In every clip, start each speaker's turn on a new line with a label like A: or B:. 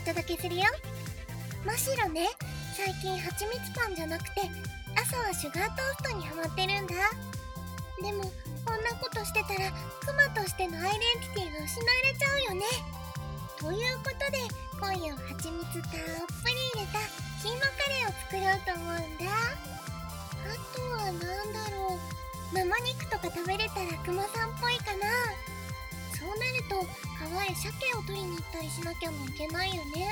A: お届けするよ。真白ね最近はちみつパンじゃなくて朝はシュガートーストにハマってるんだ。でもこんなことしてたらクマとしてのアイデンティティが失われちゃうよね。ということで今夜ははちみつたっぷり入れたキーマカレーを作ろうと思うんだ。あとは何だろう。生肉とか食べれたらクマさんっぽいかな。そうなると川へ鮭を取りに行ったりしなきゃもいけないよね。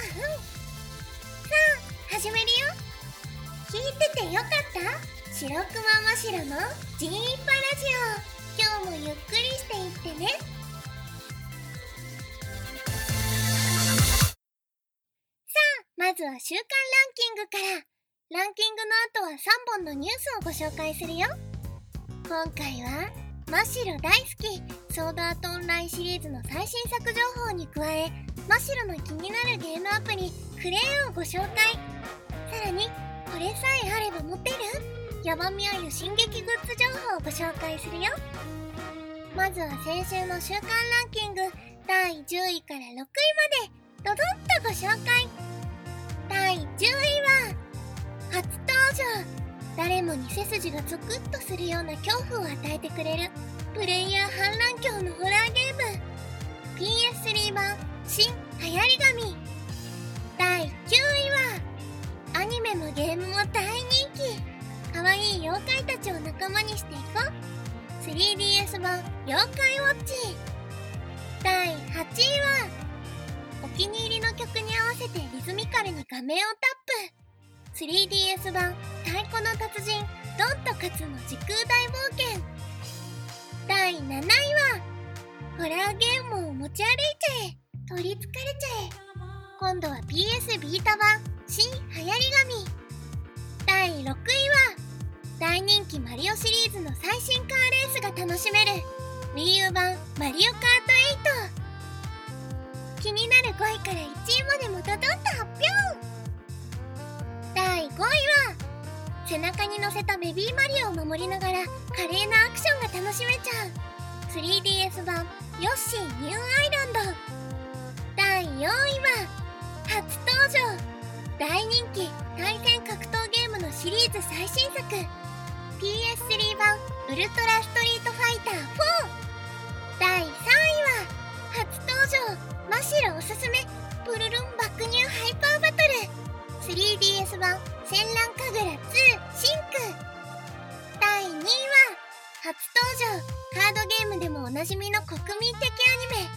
A: あうん。さあ始めるよ。聞いててよかった？白くまましろのジーンパラジオ。今日もゆっくりしていってね。さあまずは週間ランキングから。ランキングの後は3本のニュースをご紹介するよ。今回はマシロ大好きソードアートオンラインシリーズの最新作情報に加えマシロの気になるゲームアプリクレーンをご紹介。さらにこれさえあれば持てる？ヤバみあゆ進撃グッズ情報をご紹介するよ。まずは先週の週間ランキング第10位から6位までドドンとご紹介。第10位は初登場。誰もに背筋がゾクッとするような恐怖を与えてくれる。プレイヤー反乱鏡のホラーゲーム。PS3 版新流行り紙第9位は。アニメもゲームも大人気。可愛い妖怪たちを仲間にしていこう。3DS 版妖怪ウォッチ。第8位は。お気に入りの曲に合わせてリズミカルに画面をタップ。3DS 版太鼓の達人ドンと勝つの時空大冒険。第7位はホラーゲームを持ち歩いちゃえ取りつかれちゃえ今度は PS ビータ版新流行り紙第6位は大人気マリオシリーズの最新カーレースが楽しめる Wii U 版マリオカート8気になる5位から1位までもドドンと発表。第5位は背中に乗せたベビーマリオを守りながら華麗なアクションが楽しめちゃう 3DS 版ヨッシーニューアイランド。第4位は初登場。大人気対戦格闘ゲームのシリーズ最新作。PS3 版ウルトラストリートファイター4第3位は初登場。マシロおすすめ。プルルン爆乳ハイパーバトル。3DS 版戦乱神楽2シンク第2位は初登場カードゲームでもおなじみの国民的アニメ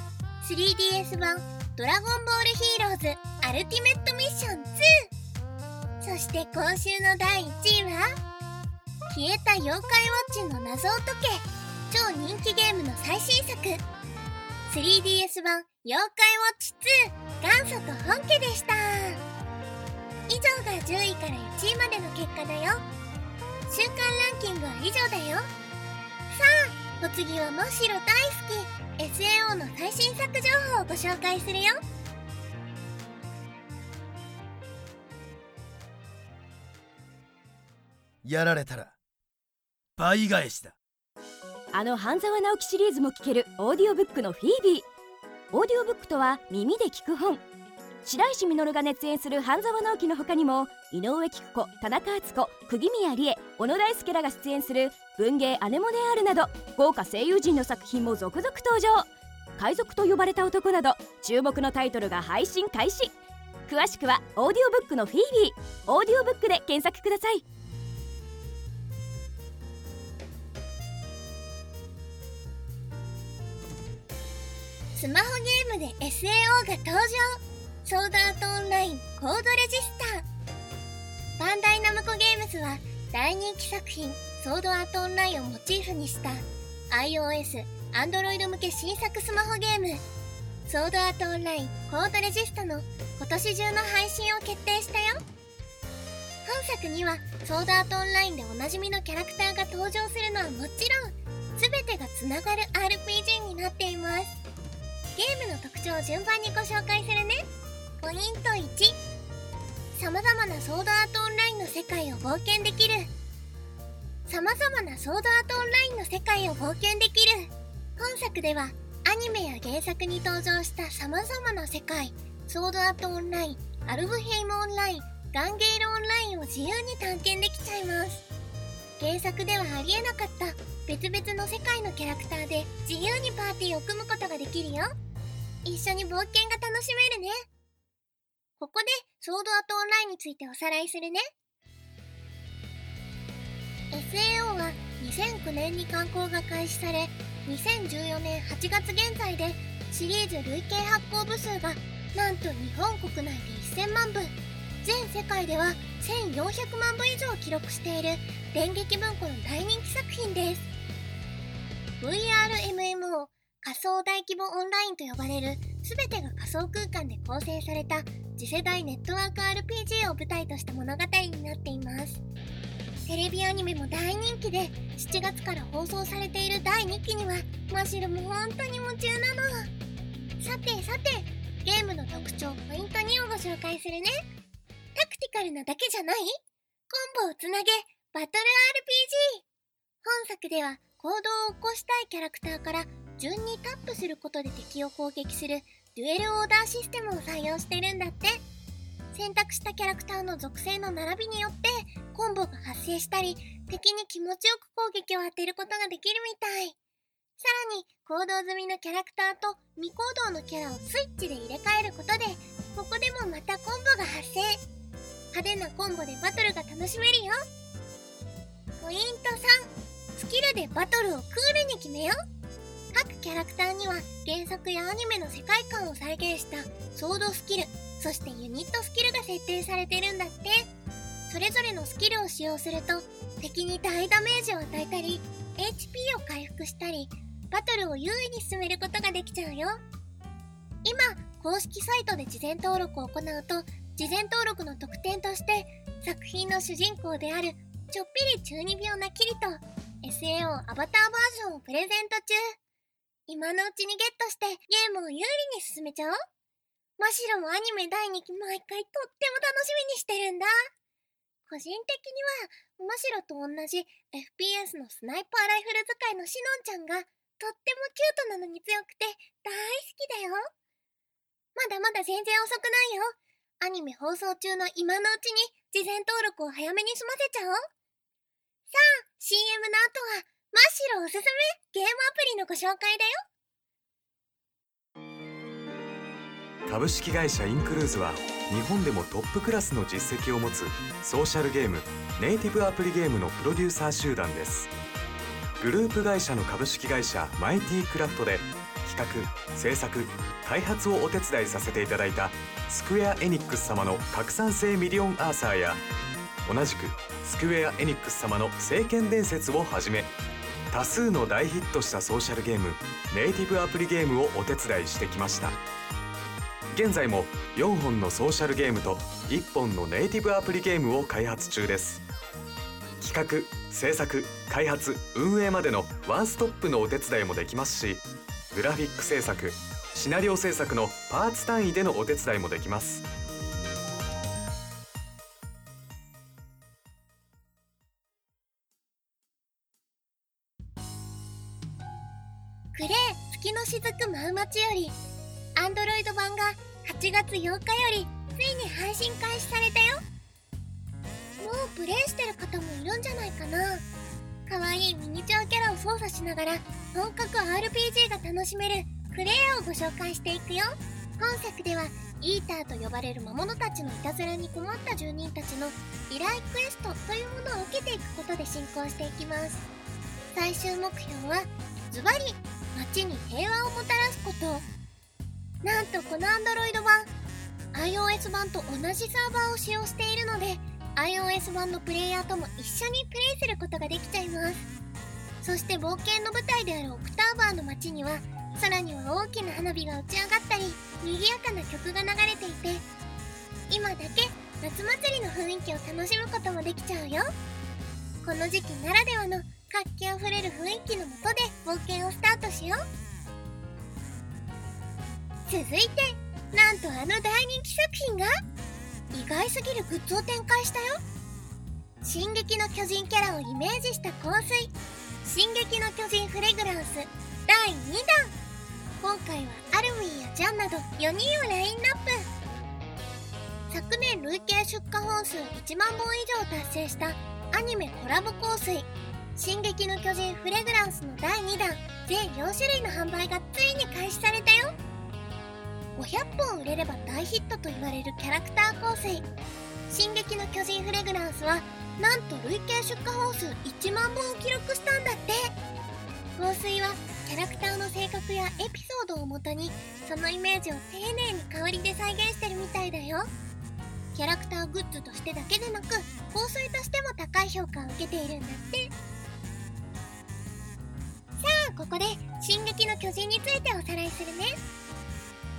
A: 3DS 版ドラゴンボールヒーローズアルティメットミッション2そして今週の第1位は消えた妖怪ウォッチの謎を解け超人気ゲームの最新作 3DS 版妖怪ウォッチ2元祖と本家でした以上が10位から1位までの結果だよ。週間ランキングは以上だよ。さあお次は真っ白大好き SAO の最新作情報をご紹介するよ。
B: やられたら倍返しだ。
C: あの半沢直樹シリーズも聞けるオーディオブックのフィービー。オーディオブックとは耳で聞く本白石稔が熱演する半沢直樹の他にも井上貴子田中敦子釘宮理恵小野大輔らが出演する文芸アネモネアールなど豪華声優陣の作品も続々登場。海賊と呼ばれた男など注目のタイトルが配信開始。詳しくはオーディオブックの FeBe。オーディオブックで検索ください。
A: スマホゲームで SAO が登場。ソードアートオンラインコードレジスター。バンダイナムコゲームズは大人気作品ソードアートオンラインをモチーフにした iOS、Android 向け新作スマホゲーム。ソードアートオンラインコードレジスタの今年中の配信を決定したよ。本作にはソードアートオンラインでおなじみのキャラクターが登場するのはもちろん全てがつながる RPG になっています。ゲームの特徴を順番にご紹介するね。ポイント1さまざまなソードアートオンラインの世界を冒険できる。様々なソードアートオンラインの世界を冒険できる。本作ではアニメや原作に登場した様々な世界。ソードアートオンラインアルブヘイムオンラインガンゲールオンラインを自由に探検できちゃいます。原作ではありえなかった別々の世界のキャラクターで自由にパーティーを組むことができるよ。一緒に冒険が楽しめるね。ここでソードアートオンラインについておさらいするね。SAO は2009年に刊行が開始され2014年8月現在でシリーズ累計発行部数がなんと日本国内で1000万部全世界では1400万部以上記録している電撃文庫の大人気作品です。VRMMO 仮想大規模オンラインと呼ばれる全てが仮想空間で構成された次世代ネットワーク RPG を舞台とした物語になっています。テレビアニメも大人気で7月から放送されている第2期にはマシルも本当に夢中なの。さてさてゲームの特徴ポイント2をご紹介するね。タクティカルなだけじゃない？コンボをつなげバトル RPG 本作では行動を起こしたいキャラクターから順にタップすることで敵を攻撃するデュエルオーダーシステムを採用してるんだって。選択したキャラクターの属性の並びによってコンボが発生したり敵に気持ちよく攻撃を当てることができるみたい。さらに行動済みのキャラクターと未行動のキャラをスイッチで入れ替えることでここでもまたコンボが発生。派手なコンボでバトルが楽しめるよ。ポイント3スキルでバトルをクールに決めよう。各キャラクターには原作やアニメの世界観を再現したソードスキルそしてユニットスキルが設定されてるんだって。それぞれのスキルを使用すると敵に大ダメージを与えたり HP を回復したりバトルを優位に進めることができちゃうよ。今公式サイトで事前登録を行うと事前登録の特典として作品の主人公であるちょっぴり中二病なキリと SAO アバターバージョンをプレゼント中。今のうちにゲットしてゲームを有利に進めちゃおう。マシロもアニメ第2期毎回とっても楽しみにしてるんだ。個人的にはマシロと同じ FPS のスナイパーライフル使いのシノンちゃんがとってもキュートなのに強くて大好きだよ。まだまだ全然遅くないよ。アニメ放送中の今のうちに事前登録を早めに済ませちゃおう。さあ CM の後はマシロおすすめゲームアプリのご紹介だ
D: よ。株式会社インクルーズは日本でもトップクラスの実績を持つソーシャルゲームネイティブアプリゲームのプロデューサー集団です。グループ会社の株式会社マイティクラフトで企画制作開発をお手伝いさせていただいたスクエア・エニックス様の拡散性ミリオンアーサーや同じくスクエア・エニックス様の聖剣伝説をはじめ多数の大ヒットしたソーシャルゲームネイティブアプリゲームをお手伝いしてきました。現在も4本のソーシャルゲームと1本のネイティブアプリゲームを開発中です。企画制作開発運営までのワンストップのお手伝いもできますしグラフィック制作シナリオ制作のパーツ単位でのお手伝いもできます。
A: クレイ月の雫マウマチよりアンドロイド版が8月8日よりついに配信開始されたよ。もうプレイしてる方もいるんじゃないかな。可愛いいミニチュアキャラを操作しながら本格 RPG が楽しめるクレイをご紹介していくよ。本作ではイーターと呼ばれる魔物たちのいたずらに困った住人たちの依頼クエストというものを受けていくことで進行していきます。最終目標はズバリ街に平和をもたらすこと。なんとこの Android 版 iOS 版と同じサーバーを使用しているので iOS 版のプレイヤーとも一緒にプレイすることができちゃいます。そして冒険の舞台であるオクターバーの街には空には大きな花火が打ち上がったり賑やかな曲が流れていて今だけ夏祭りの雰囲気を楽しむこともできちゃうよ。この時期ならではの活気あふれる雰囲気のもとで冒険をスタートしよう。続いてなんとあの大人気作品が？意外すぎるグッズを展開したよ。進撃の巨人キャラをイメージした香水。進撃の巨人フレグランス第2弾今回はアルミンやジャンなど4人をラインナップ。昨年累計出荷本数1万本以上達成したアニメコラボ香水「進撃の巨人フレグランス」の第2弾全4種類の販売がついに開始されたよ。500本売れれば大ヒットと言われるキャラクター香水「進撃の巨人フレグランス」はなんと累計出荷本数1万本を記録したんだって。香水はキャラクターの性格やエピソードをもとにそのイメージを丁寧に香りで再現してるみたいだよ。キャラクターグッズとしてだけでなく香水としても高い評価を受けているんだって。ここで「進撃の巨人」についておさらいするね。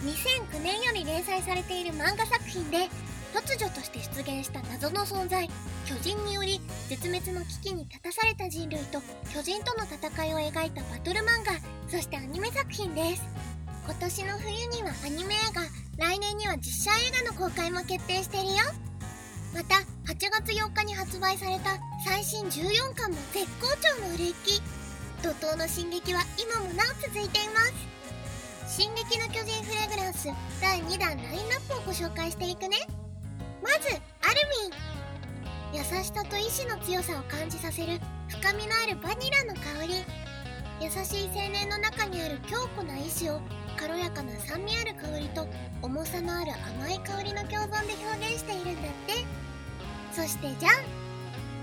A: 2009年より連載されている漫画作品で突如として出現した謎の存在。巨人により絶滅の危機に立たされた人類と巨人との戦いを描いたバトル漫画そしてアニメ作品です。今年の冬にはアニメ映画来年には実写映画の公開も決定してるよ。また8月4日に発売された最新14巻も絶好調の売れ行き。怒涛の進撃は今もなお続いています。進撃の巨人フレグランス第2弾ラインナップをご紹介していくね。まずアルミン。優しさと意志の強さを感じさせる深みのあるバニラの香り。優しい青年の中にある強固な意志を軽やかな酸味ある香りと重さのある甘い香りの共存で表現しているんだって。そしてじゃん。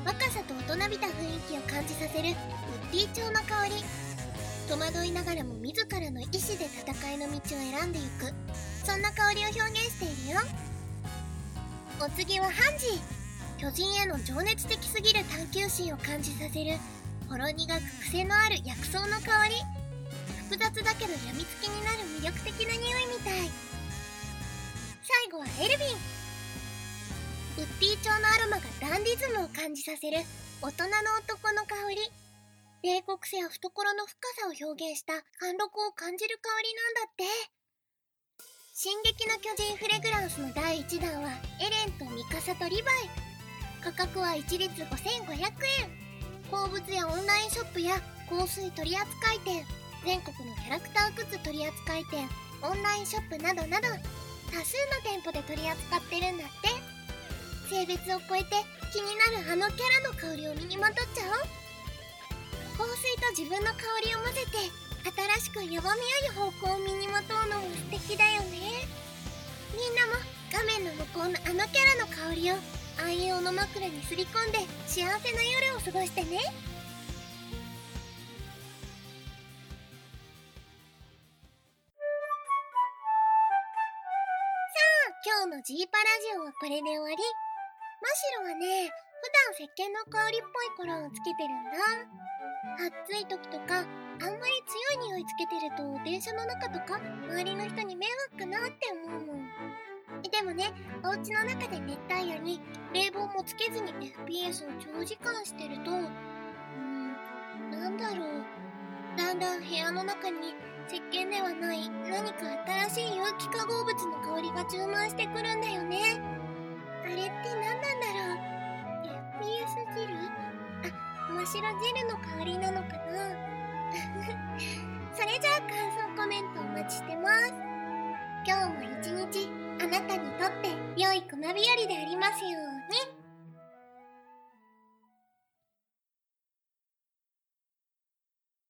A: 若さと大人びた雰囲気を感じさせるディ調の香り。戸惑いながらも自らの意志で戦いの道を選んでいく。そんな香りを表現しているよ。お次はハンジ。巨人への情熱的すぎる探求心を感じさせる。ほろ苦く癖のある薬草の香り。複雑だけど病みつきになる魅力的な匂いみたい。最後はエルヴィン。ウッディ調のアロマがダンディズムを感じさせる。大人の男の香り。冷酷さや懐の深さを表現した貫禄を感じる香りなんだって。進撃の巨人フレグランスの第1弾はエレンとミカサとリヴァイ。価格は一律5500円。鉱物やオンラインショップや香水取扱店。全国のキャラクターグッズ取扱店。オンラインショップなどなど。多数の店舗で取り扱ってるんだって。性別を超えて気になるあのキャラの香りを身にまとっちゃおう。香水と自分の香りを混ぜて新しく弱みある方向を身にまとうのも素敵だよね。みんなも画面の向こうのあのキャラの香りを愛用の枕にすり込んで幸せな夜を過ごしてね。さあ今日のジーパラジオはこれで終わり。マシロはね段石鹸の香りっぽいコロンをつけてるんだ。暑い時とかあんまり強い匂いつけてると電車の中とか周りの人に迷惑かなって思うもん。でもねお家の中で熱帯夜に冷房もつけずに FPS を長時間してるとうんなんだろう。だんだん部屋の中に石鹸ではない何か新しい有機化合物の香りが充満してくるんだよね。あれって何なんだジルあマシロジェルの香りなのかな？それじゃあ感想コメントお待ちしてます。今日も一日あなたにとって良い熊日和でありますよう。